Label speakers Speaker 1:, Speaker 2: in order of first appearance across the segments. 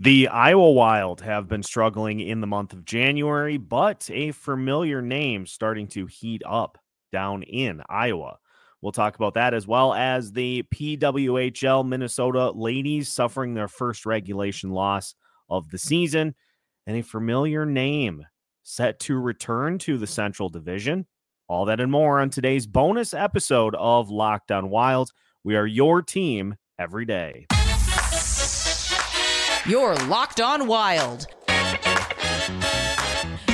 Speaker 1: The Iowa Wild have been struggling in the month of January, but a familiar name starting to heat up down in Iowa. We'll talk about that as well as the PWHL Minnesota ladies suffering their first regulation loss of the season and a familiar name set to return to the Central Division. All that and more on today's bonus episode of Locked On Wild. We are your team every day.
Speaker 2: You're Locked On Wild.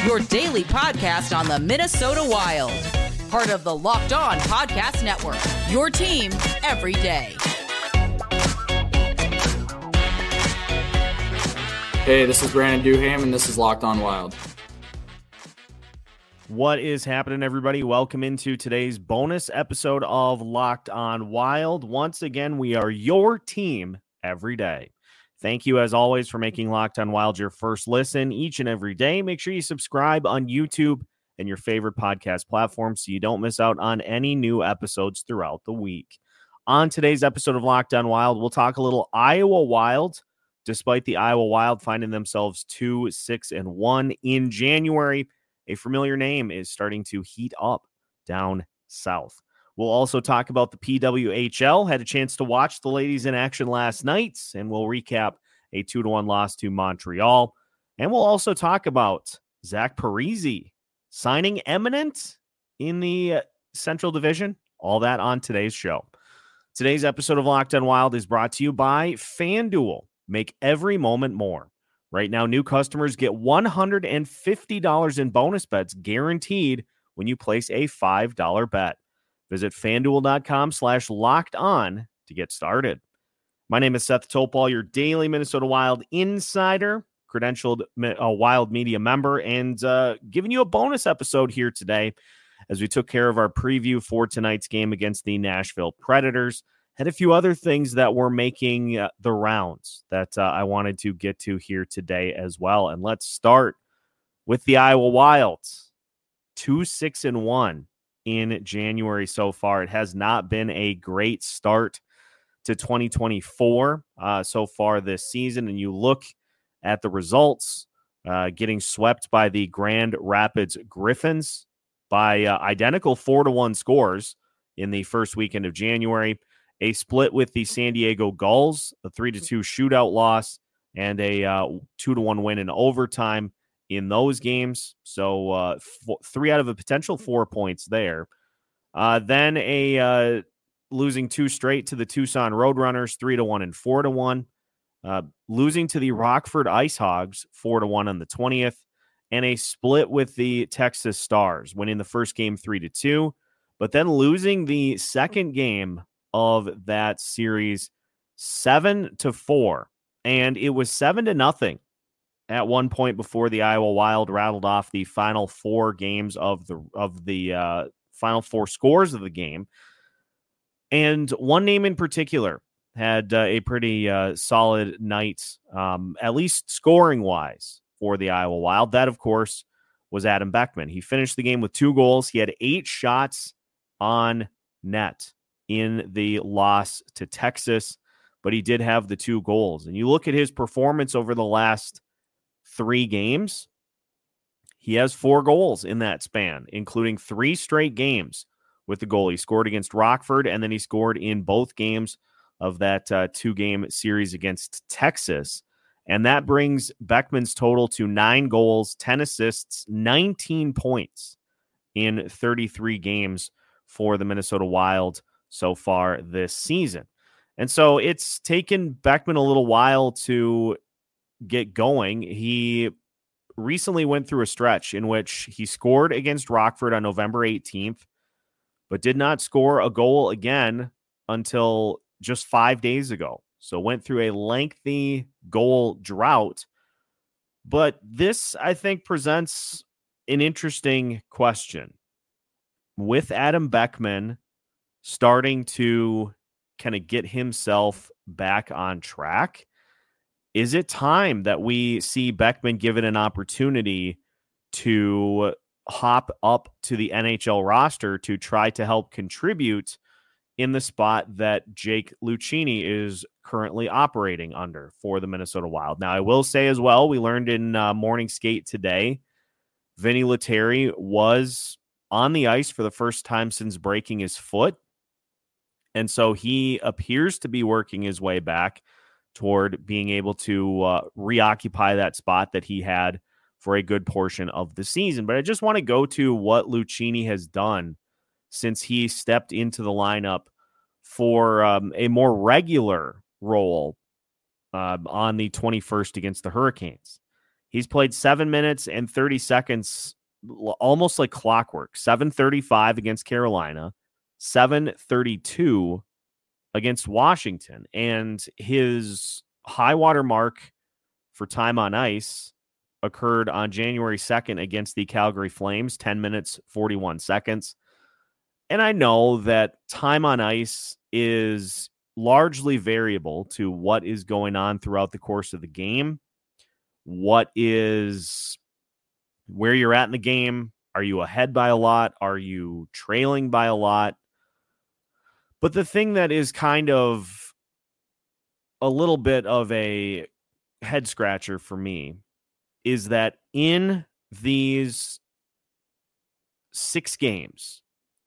Speaker 2: Your daily podcast on the Minnesota Wild. Part of the Locked On Podcast Network. Your team every day.
Speaker 3: Hey, this is Brandon Duham, and this is Locked On Wild.
Speaker 1: What is happening, everybody? Welcome into today's bonus episode of Locked On Wild. Once again, we are your team every day. Thank you, as always, for making Locked On Wild your first listen each and every day. Make sure you subscribe on YouTube and your favorite podcast platform so you don't miss out on any new episodes throughout the week. On today's episode of Locked On Wild, we'll talk a little Iowa Wild. Despite the Iowa Wild finding themselves two, six, and one in January, a familiar name is starting to heat up down south. We'll also talk about the PWHL. Had a chance to watch the ladies in action last night, and we'll recap a two to one loss to Montreal. And we'll also talk about Zach Parise signing eminent in the uh, Central Division. All that on today's show. Today's episode of Locked On Wild is brought to you by FanDuel. Make every moment more. Right now, new customers get $150 in bonus bets guaranteed when you place a $5 bet. Visit fanduel.com slash locked on to get started. My name is Seth Toupal, your daily Minnesota Wild insider, credentialed uh, Wild media member, and uh, giving you a bonus episode here today as we took care of our preview for tonight's game against the Nashville Predators. Had a few other things that were making uh, the rounds that uh, I wanted to get to here today as well. And let's start with the Iowa Wilds, two, six, and one in January so far. It has not been a great start to 2024 uh, so far this season. And you look at the results, uh, getting swept by the Grand Rapids Griffins by uh, identical four to one scores in the first weekend of January. A split with the San Diego Gulls, a three to two shootout loss, and a uh, two to one win in overtime in those games. So uh, four, three out of a potential four points there. Uh, then a uh, losing two straight to the Tucson Roadrunners, three to one and four to one. Uh, losing to the Rockford Ice Hogs, four to one on the twentieth, and a split with the Texas Stars, winning the first game three to two, but then losing the second game of that series seven to four, and it was seven to nothing at one point before the Iowa Wild rattled off the final four games of the of the uh, final four scores of the game. And one name in particular had uh, a pretty uh, solid night, um, at least scoring wise, for the Iowa Wild. That, of course, was Adam Beckman. He finished the game with two goals. He had eight shots on net in the loss to Texas, but he did have the two goals. And you look at his performance over the last three games, he has four goals in that span, including three straight games with the goal. He scored against Rockford, and then he scored in both games of that uh, two game series against Texas. And that brings Beckman's total to nine goals, 10 assists, 19 points in 33 games for the Minnesota Wild so far this season. And so it's taken Beckman a little while to get going. He recently went through a stretch in which he scored against Rockford on November 18th, but did not score a goal again until just five days ago. So went through a lengthy goal drought. But this, I think, presents an interesting question. With Adam Beckman starting to kind of get himself back on track, is it time that we see Beckman given an opportunity to hop up to the NHL roster to try to help contribute in the spot that Jake Lucchini is currently operating under for the Minnesota Wild. Now, I will say as well, we learned in uh, morning skate today, Vinny Lettieri was on the ice for the first time since breaking his foot. And so he appears to be working his way back toward being able to uh, reoccupy that spot that he had for a good portion of the season. But I just want to go to what Lucchini has done since he stepped into the lineup for um, a more regular role uh, on the 21st against the Hurricanes. He's played seven minutes and 30 seconds, almost like clockwork. 735 against Carolina, 732 against Washington. And his high water mark for time on ice occurred on January 2nd against the Calgary Flames, 10 minutes, 41 seconds. And I know that time on ice is largely variable to what is going on throughout the course of the game. What is where you're at in the game? Are you ahead by a lot? Are you trailing by a lot? But the thing that is kind of a little bit of a head scratcher for me is that in these six games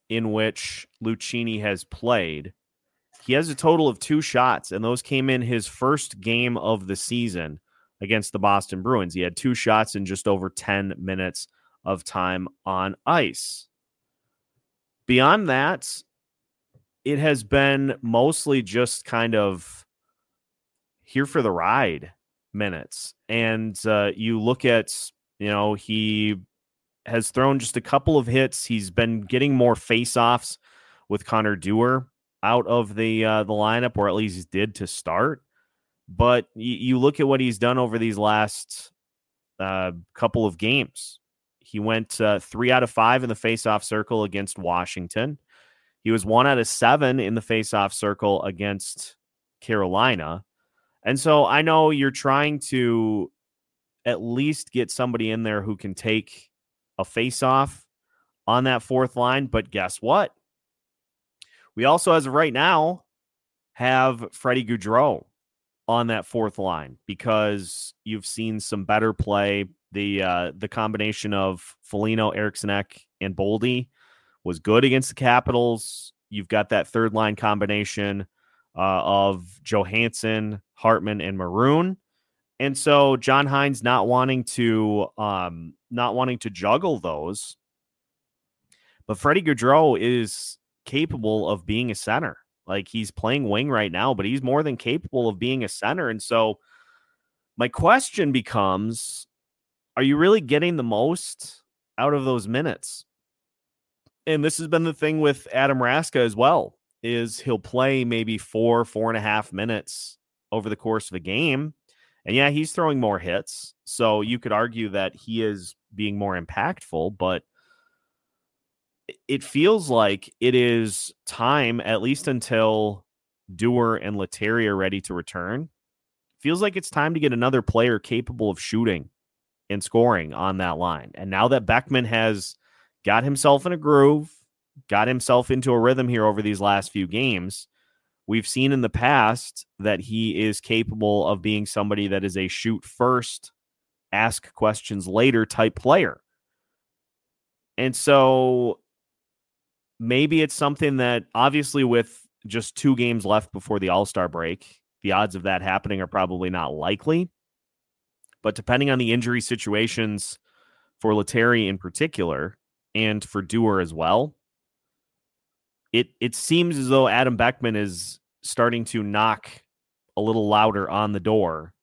Speaker 1: in which Lucchini has played, he has a total of two shots, and those came in his first game of the season against the Boston Bruins. He had two shots in just over 10 minutes of time on ice. Beyond that, it has been mostly just kind of here for the ride minutes. And uh, you look at, you know, he has thrown just a couple of hits. He's been getting more face-offs with Connor Dewar out of the uh, the lineup, or at least did to start. But you, you look at what he's done over these last uh, couple of games. He went uh, three out of five in the face-off circle against Washington. He was one out of seven in the face-off circle against Carolina. And so I know you're trying to at least get somebody in there who can take a face off on that fourth line. But guess what? We also, as of right now, have Freddy Gaudreau on that fourth line because you've seen some better play. The uh, the combination of Foligno, Eriksson Ek, and Boldy was good against the Capitals. You've got that third line combination uh, of Johansson, Hartman, and Maroon. And so John Hynes not wanting to um, not wanting to juggle those, but Freddy Gaudreau is capable of being a center. Like he's playing wing right now, but he's more than capable of being a center. And so my question becomes are you really getting the most out of those minutes? And this has been the thing with Adam Raska as well is he'll play maybe four, four and a half minutes over the course of a game. And yeah, he's throwing more hits. So you could argue that he is being more impactful, but it feels like it is time, at least until Dewar and Lettieri are ready to return. Feels like it's time to get another player capable of shooting and scoring on that line. And now that Beckman has got himself in a groove, got himself into a rhythm here over these last few games. We've seen in the past that he is capable of being somebody that is a shoot first, ask questions later type player. And so maybe it's something that obviously with just two games left before the All Star break, the odds of that happening are probably not likely. But depending on the injury situations for Lettieri in particular, and for Dewar as well, it it seems as though Adam Beckman is starting to knock a little louder on the door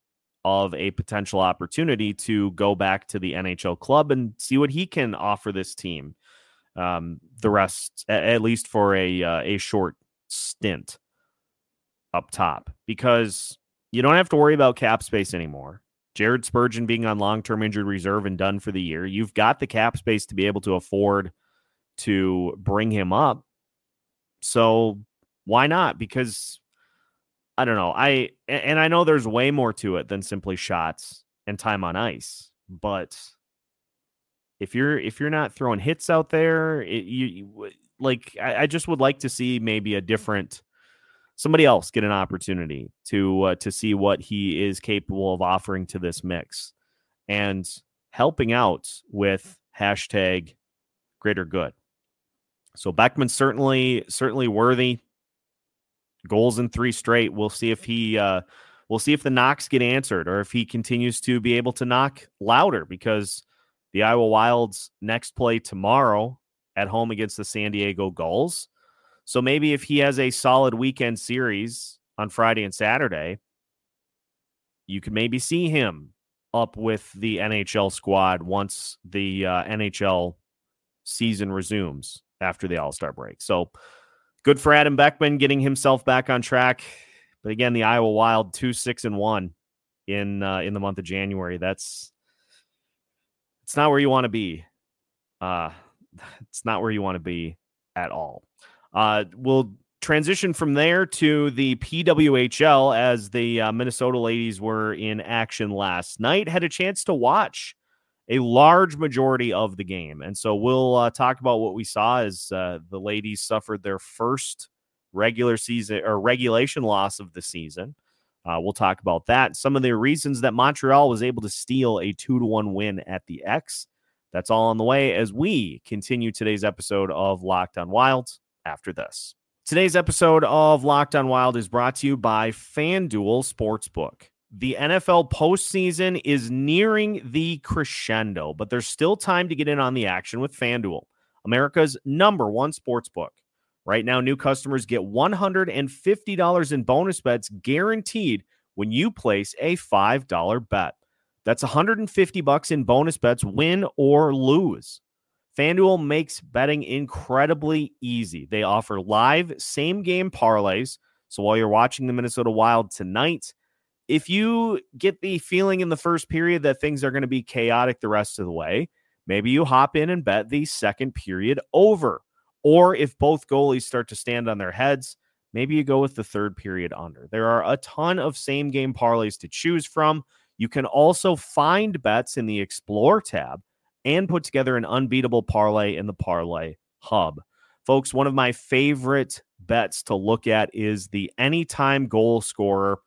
Speaker 1: of a potential opportunity to go back to the NHL club and see what he can offer this team. Um, the rest, at least for a uh, a short stint up top, because you don't have to worry about cap space anymore. Jared Spurgeon being on long term injured reserve and done for the year, you've got the cap space to be able to afford to bring him up so why not? Because I don't know. I and I know there's way more to it than simply shots and time on ice, but if you're if you're not throwing hits out there, it, you, you like I, I just would like to see maybe a different somebody else get an opportunity to uh, to see what he is capable of offering to this mix and helping out with hashtag greater good. So Beckman certainly certainly worthy. Goals in three straight. We'll see if he uh, we'll see if the knocks get answered or if he continues to be able to knock louder because the Iowa Wild's next play tomorrow at home against the San Diego Gulls. So maybe if he has a solid weekend series on Friday and Saturday, you could maybe see him up with the NHL squad once the uh, NHL season resumes after the All Star break. So good for Adam Beckman getting himself back on track. But again, the Iowa Wild two six and one in uh, in the month of January. That's it's not where you want to be. Uh, it's not where you want to be at all. Uh, we'll transition from there to the PWHL as the uh, Minnesota ladies were in action last night. Had a chance to watch a large majority of the game. And so we'll uh, talk about what we saw as uh, the ladies suffered their first regular season or regulation loss of the season. Uh, we'll talk about that. Some of the reasons that Montreal was able to steal a two to one win at the X. That's all on the way as we continue today's episode of Locked on Wild after this. Today's episode of Locked on Wild is brought to you by FanDuel Sportsbook. The NFL postseason is nearing the crescendo, but there's still time to get in on the action with FanDuel, America's number one sportsbook. Right now, new customers get $150 in bonus bets guaranteed when you place a $5 bet. That's 150 bucks in bonus bets, win or lose. FanDuel makes betting incredibly easy. They offer live same game parlays. So while you're watching the Minnesota Wild tonight, if you get the feeling in the first period that things are going to be chaotic the rest of the way, maybe you hop in and bet the second period over. Or if both goalies start to stand on their heads, maybe you go with the third period under. There are a ton of same game parlays to choose from. You can also find bets in the Explore tab and put together an unbeatable parlay in the Parlay Hub. Folks, one of my favorite bets to look at is the anytime goal scorer.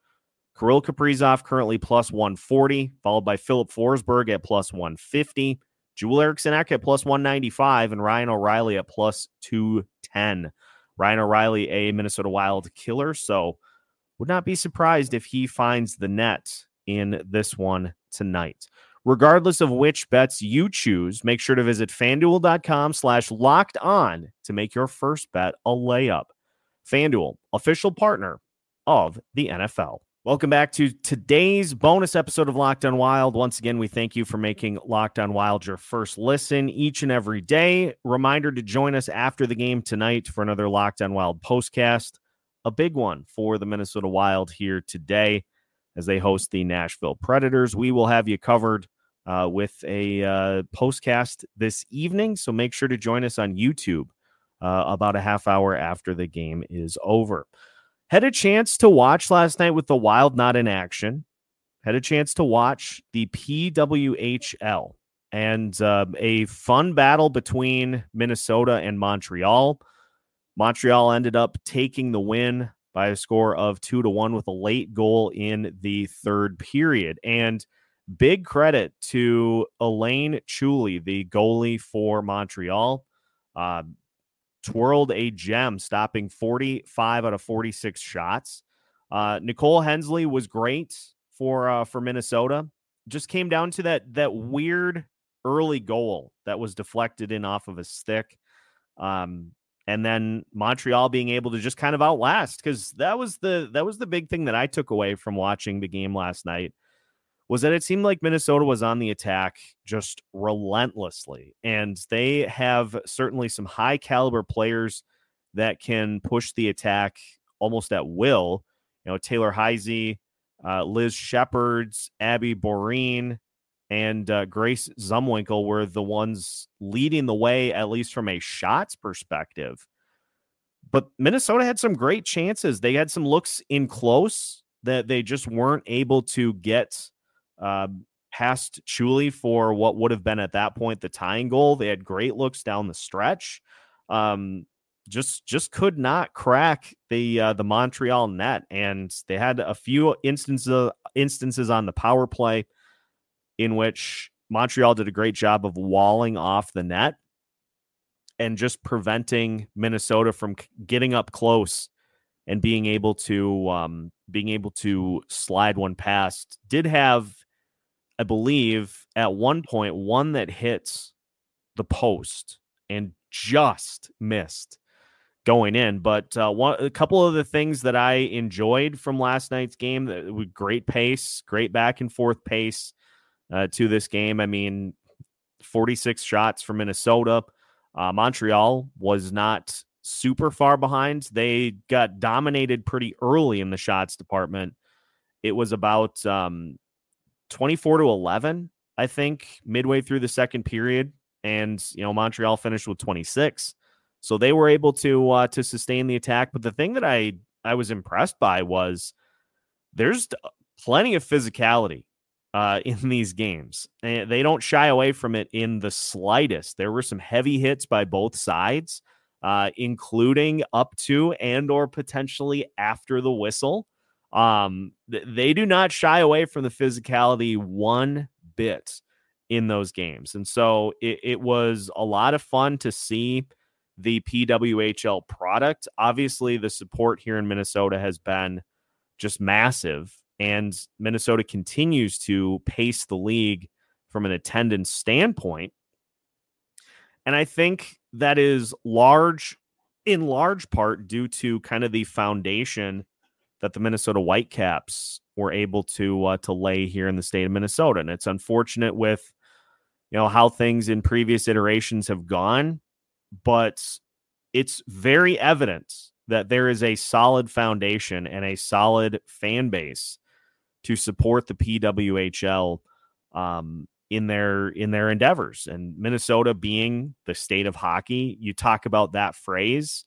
Speaker 1: Kirill Kaprizov currently plus 140, followed by Philip Forsberg at plus 150. Joel Eriksson Ek at plus 195 and Ryan O'Reilly at plus 210. Ryan O'Reilly, a Minnesota Wild killer. So would not be surprised if he finds the net in this one tonight. Regardless of which bets you choose, make sure to visit fanduel.com slash locked on to make your first bet a layup. FanDuel, official partner of the NFL. Welcome back to today's bonus episode of Locked on Wild. Once again, we thank you for making Locked on Wild your first listen each and every day. Reminder to join us after the game tonight for another Locked on Wild postcast. A big one for the Minnesota Wild here today as they host the Nashville Predators. We will have you covered uh, with a uh, postcast this evening, so make sure to join us on YouTube uh, about a half hour after the game is over. Had a chance to watch last night with the Wild not in action. Had a chance to watch the PWHL and uh, a fun battle between Minnesota and Montreal. Montreal ended up taking the win by a score of two to one with a late goal in the third period. And big credit to Elaine Chuli, the goalie for Montreal. Uh, twirled a gem, stopping 45 out of 46 shots. Uh, Nicole Hensley was great for uh, for Minnesota. Just came down to that that weird early goal that was deflected in off of a stick. Um, and then Montreal being able to just kind of outlast because that was the that was the big thing that I took away from watching the game last night was that it seemed like Minnesota was on the attack just relentlessly. And they have certainly some high caliber players that can push the attack almost at will. You know, Taylor Heise, uh, Liz Schepers, Abby Boreen, and uh, Grace Zumwinkle were the ones leading the way, at least from a shots perspective. But Minnesota had some great chances. They had some looks in close that they just weren't able to get uh, past Chuli for what would have been at that point the tying goal. They had great looks down the stretch. Um, just just could not crack the uh, the Montreal net, and they had a few instances instances on the power play in which Montreal did a great job of walling off the net and just preventing Minnesota from getting up close and being able to um, being able to slide one past. Did have, I believe, at one point one that hits the post and just missed going in. But uh, one, a couple of the things that I enjoyed from last night's game, with great pace, great back and forth pace uh, to this game. I mean, 46 shots for Minnesota. Uh, Montreal was not super far behind. They got dominated pretty early in the shots department. It was about um, 24 to 11, I think, midway through the second period. And, you know, Montreal finished with 26. So they were able to uh, to sustain the attack. But the thing that I I was impressed by was there's plenty of physicality uh, in these games. And they don't shy away from it in the slightest. There were some heavy hits by both sides, uh, including up to and or potentially after the whistle. Um, th- they do not shy away from the physicality one bit in those games. And so it, it was a lot of fun to see the PWHL product. Obviously, the support here in Minnesota has been just massive, and Minnesota continues to pace the league from an attendance standpoint. And I think that is large, in large part, due to kind of the foundation that the Minnesota Whitecaps were able to uh, to lay here in the state of Minnesota. And it's unfortunate with you know how things in previous iterations have gone but it's very evident that there is a solid foundation and a solid fan base to support the PWHL um, in their in their endeavors. And Minnesota being the state of hockey, you talk about that phrase,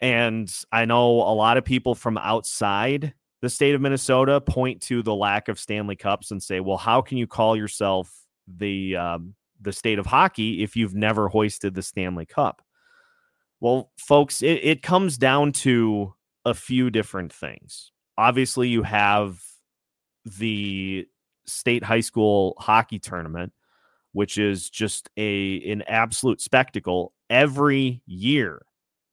Speaker 1: and I know a lot of people from outside the state of Minnesota point to the lack of Stanley Cups and say, "Well, how can you call yourself the um, the state of hockey if you've never hoisted the Stanley Cup. Well, folks, it, it comes down to a few different things. Obviously, you have the state high school hockey tournament, which is just a an absolute spectacle every year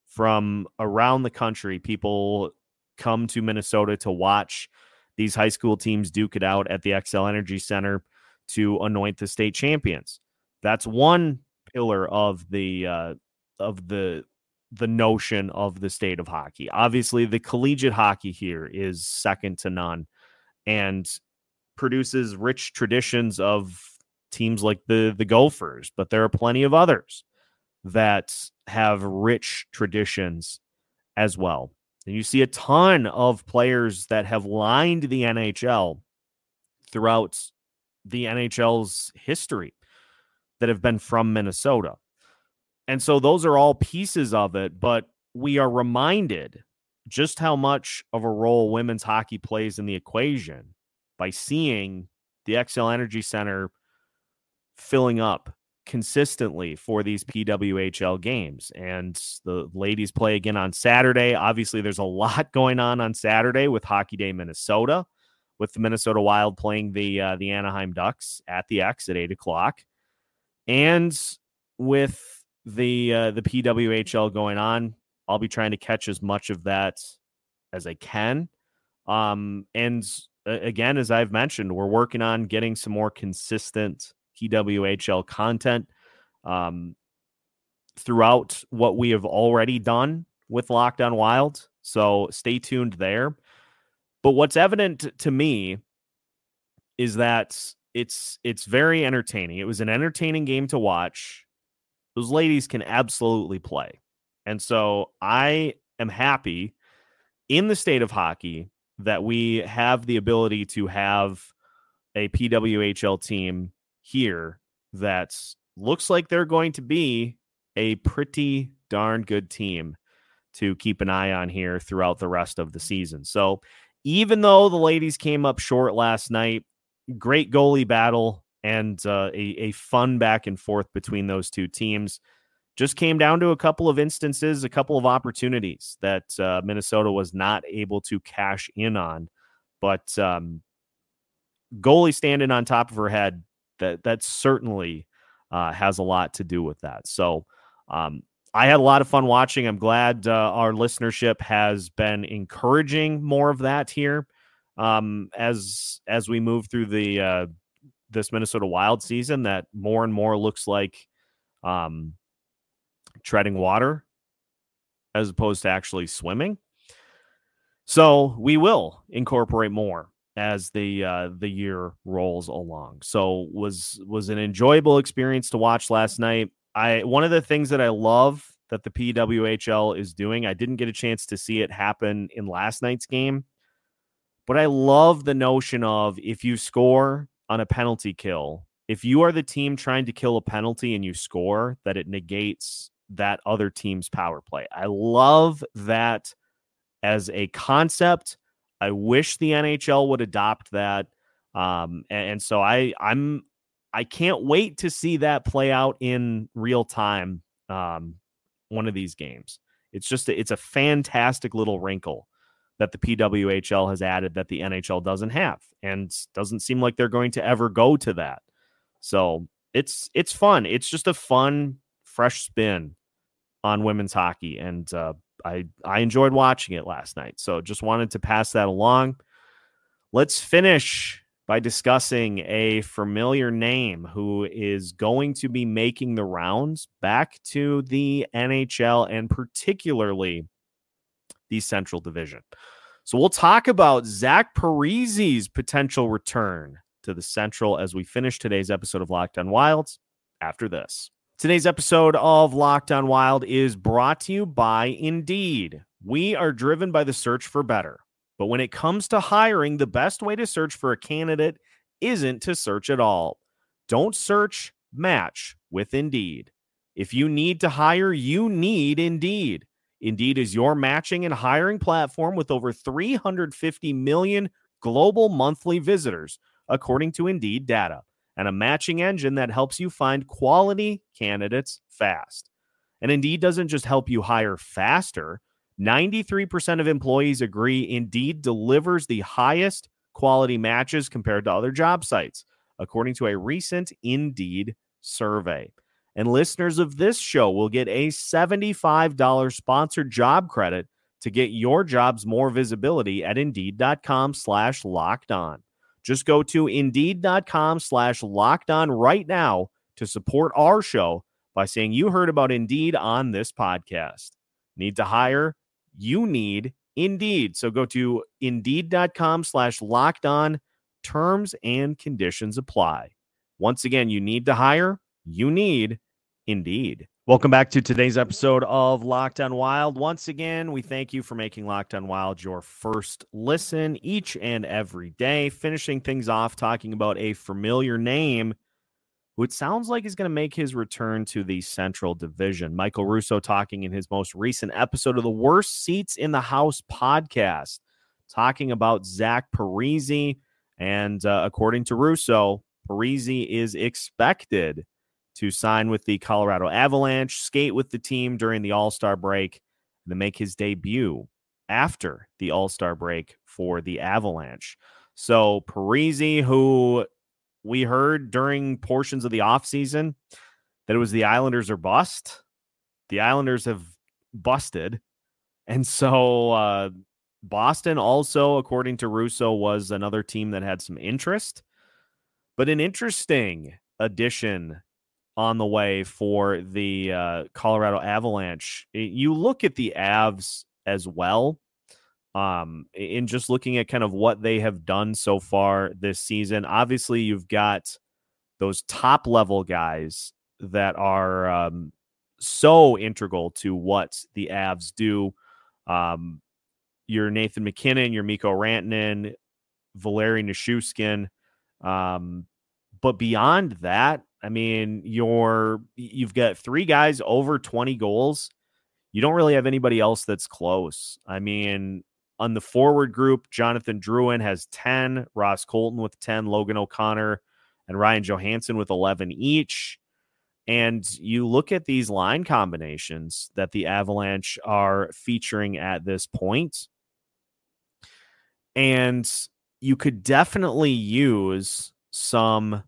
Speaker 1: from around the country. People come to Minnesota to watch these high school teams duke it out at the Xcel Energy Center to anoint the state champions. That's one pillar of the uh, of the the notion of the state of hockey. Obviously, the collegiate hockey here is second to none and produces rich traditions of teams like the the Gophers, but there are plenty of others that have rich traditions as well. And you see a ton of players that have lined the NHL throughout the NHL's history that have been from Minnesota. And so those are all pieces of it, but we are reminded just how much of a role women's hockey plays in the equation by seeing the Xcel Energy Center filling up consistently for these PWHL games. And the ladies play again on Saturday. Obviously, there's a lot going on on Saturday with Hockey Day Minnesota, with the Minnesota Wild playing the uh, the Anaheim Ducks at the X at eight o'clock and with the uh, the PWHL going on, I'll be trying to catch as much of that as I can. Um, and again, as I've mentioned, we're working on getting some more consistent PWHL content um, throughout what we have already done with Locked On Wild. So stay tuned there. But what's evident to me is that it's it's very entertaining. It was an entertaining game to watch. Those ladies can absolutely play. And so I am happy in the state of hockey that we have the ability to have a PWHL team here that looks like they're going to be a pretty darn good team to keep an eye on here throughout the rest of the season. So, even though the ladies came up short last night, great goalie battle and uh, a, a fun back and forth between those two teams. Just came down to a couple of instances, a couple of opportunities that uh, Minnesota was not able to cash in on. But um, goalie standing on top of her head, that that certainly uh, has a lot to do with that. So um, I had a lot of fun watching. I'm glad uh, our listenership has been encouraging more of that here um, as as we move through the uh, this Minnesota Wild season. That more and more looks like um, treading water as opposed to actually swimming. So we will incorporate more as the uh, the year rolls along. So was was an enjoyable experience to watch last night. I one of the things that I love that the PWHL is doing, I didn't get a chance to see it happen in last night's game, but I love the notion of if you score on a penalty kill, if you are the team trying to kill a penalty and you score, that it negates that other team's power play. I love that as a concept. I wish the NHL would adopt that. Um, and, and so I I'm I can't wait to see that play out in real time. Um, one of these games. It's just a, it's a fantastic little wrinkle that the PWHL has added that the NHL doesn't have, and doesn't seem like they're going to ever go to that. So it's it's fun. It's just a fun, fresh spin on women's hockey, and uh, I I enjoyed watching it last night. So just wanted to pass that along. Let's finish by discussing a familiar name who is going to be making the rounds back to the NHL and particularly the Central Division. So we'll talk about Zach Parise's potential return to the Central as we finish today's episode of Locked On Wilds after this. Today's episode of Locked On Wild is brought to you by Indeed. We are driven by the search for better. But when it comes to hiring, the best way to search for a candidate isn't to search at all. Don't search, match with Indeed. If you need to hire, you need Indeed. Indeed is your matching and hiring platform with over 350 million global monthly visitors, according to Indeed data, and a matching engine that helps you find quality candidates fast. And Indeed doesn't just help you hire faster 93% of employees agree Indeed delivers the highest quality matches compared to other job sites, according to a recent Indeed survey. And listeners of this show will get a $75 sponsored job credit to get your jobs more visibility at indeed.com slash locked on. Just go to indeed.com slash locked on right now to support our show by saying you heard about Indeed on this podcast. Need to hire? you need Indeed. So go to indeed.com slash locked on. Terms and conditions apply. Once again, you need to hire, you need Indeed. Welcome back to today's episode of Locked On Wild. Once again, we thank you for making Locked On Wild your first listen each and every day. Finishing things off, talking about a familiar name who it sounds like is going to make his return to the Central Division. Michael Russo talking in his most recent episode of the Worst Seats in the House podcast, talking about Zach Parise. And uh, according to Russo, Parise is expected to sign with the Colorado Avalanche, skate with the team during the All Star break, and then make his debut after the All Star break for the Avalanche. So Parise, who we heard during portions of the offseason that it was the Islanders are bust. The Islanders have busted. And so uh, Boston also, according to Russo, was another team that had some interest. But an interesting addition on the way for the uh, Colorado Avalanche. You look at the Avs as well um, in just looking at kind of what they have done so far this season. Obviously, you've got those top level guys that are um, so integral to what the Avs do. Um, your Nathan MacKinnon, your Mikko Rantanen, Valeri Nichushkin. Um, but beyond that, I mean, you're you've got three guys over 20 goals. You don't really have anybody else that's close. I mean, on the forward group, Jonathan Drouin has 10, Ross Colton with 10, Logan O'Connor and Ryan Johansen with 11 each. And you look at these line combinations that the Avalanche are featuring at this point, and you could definitely use some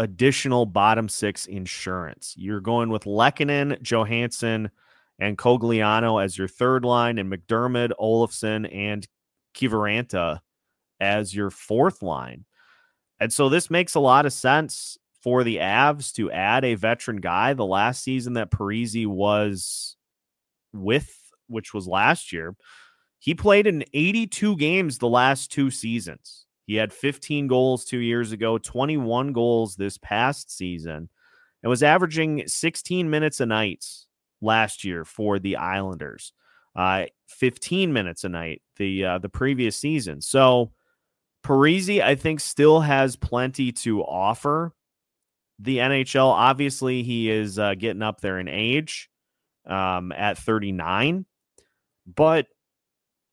Speaker 1: additional bottom six insurance. You're going with Lehkonen, Johansen, and Cogliano as your third line, and McDermott, Olofsson, and Kiviranta as your fourth line. And so this makes a lot of sense for the Avs to add a veteran guy. The last season that Parise was with, which was last year, he played in 82 games the last two seasons. He had 15 goals two years ago, 21 goals this past season, and was averaging 16 minutes a night last year for the Islanders. Uh, 15 minutes a night the uh, the previous season. So Parise, I think, still has plenty to offer the NHL. Obviously, he is uh, getting up there in age um, at 39, but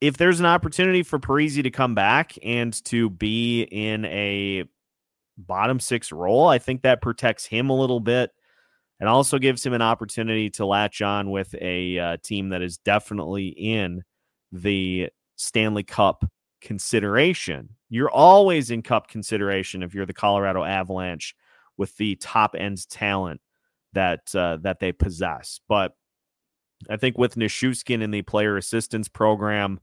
Speaker 1: if there's an opportunity for Parise to come back and to be in a bottom six role, I think that protects him a little bit and also gives him an opportunity to latch on with a uh, team that is definitely in the Stanley Cup consideration. You're always in cup consideration if you're the Colorado Avalanche with the top end talent that uh, that they possess. But I think with Nichushkin in the player assistance program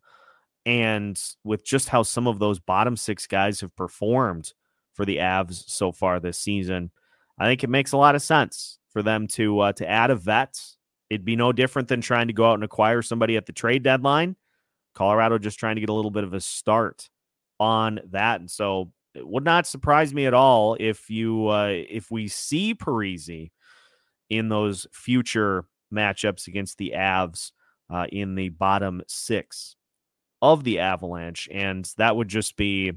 Speaker 1: and with just how some of those bottom six guys have performed for the Avs so far this season, I think it makes a lot of sense for them to uh, to add a vet. It'd be no different than trying to go out and acquire somebody at the trade deadline. Colorado just trying to get a little bit of a start on that, and so it would not surprise me at all if you uh, if we see Parise in those future matchups against the Avs uh, in the bottom six of the Avalanche, and that would just be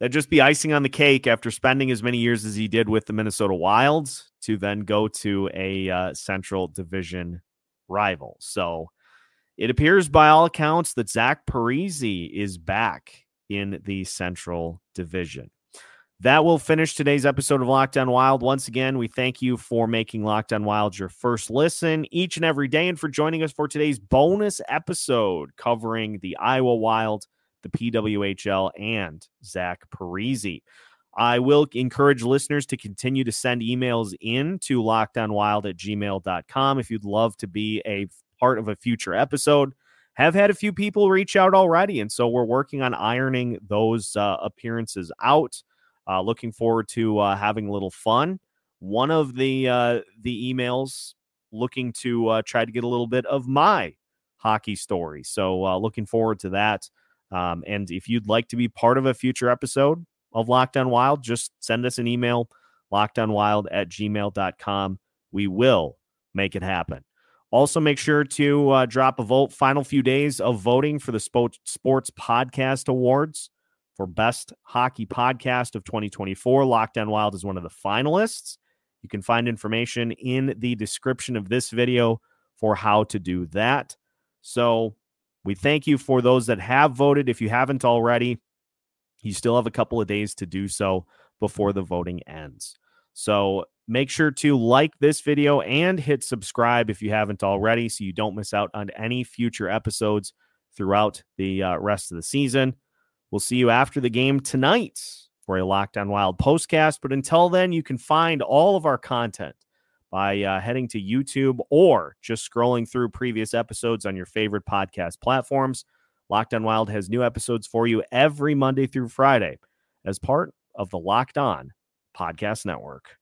Speaker 1: that just be icing on the cake after spending as many years as he did with the Minnesota Wilds to then go to a uh, Central Division rival. So it appears, by all accounts, that Zach Parise is back in the Central Division. That will finish today's episode of Locked On Wild. Once again, we thank you for making Locked On Wild your first listen each and every day and for joining us for today's bonus episode covering the Iowa Wild, the PWHL, and Zach Parise. I will encourage listeners to continue to send emails in to lockedonwild at gmail.com if you'd love to be a part of a future episode. Have had a few people reach out already, and so we're working on ironing those uh, appearances out. Uh, looking forward to uh, having a little fun. One of the uh, the emails looking to uh, try to get a little bit of my hockey story. So uh, looking forward to that. Um, and if you'd like to be part of a future episode of Locked On Wild, just send us an email, lockedonwild at gmail.com. We will make it happen. Also, make sure to uh, drop a vote. Final few days of voting for the Sports Podcast Awards for Best Hockey Podcast of 2024. Locked On Wild is one of the finalists. You can find information in the description of this video for how to do that. So we thank you for those that have voted. If you haven't already, you still have a couple of days to do so before the voting ends. So make sure to like this video and hit subscribe if you haven't already so you don't miss out on any future episodes throughout the uh, rest of the season. We'll see you after the game tonight for a Locked On Wild postcast. But until then, you can find all of our content by uh, heading to YouTube or just scrolling through previous episodes on your favorite podcast platforms. Locked On Wild has new episodes for you every Monday through Friday as part of the Locked On Podcast Network.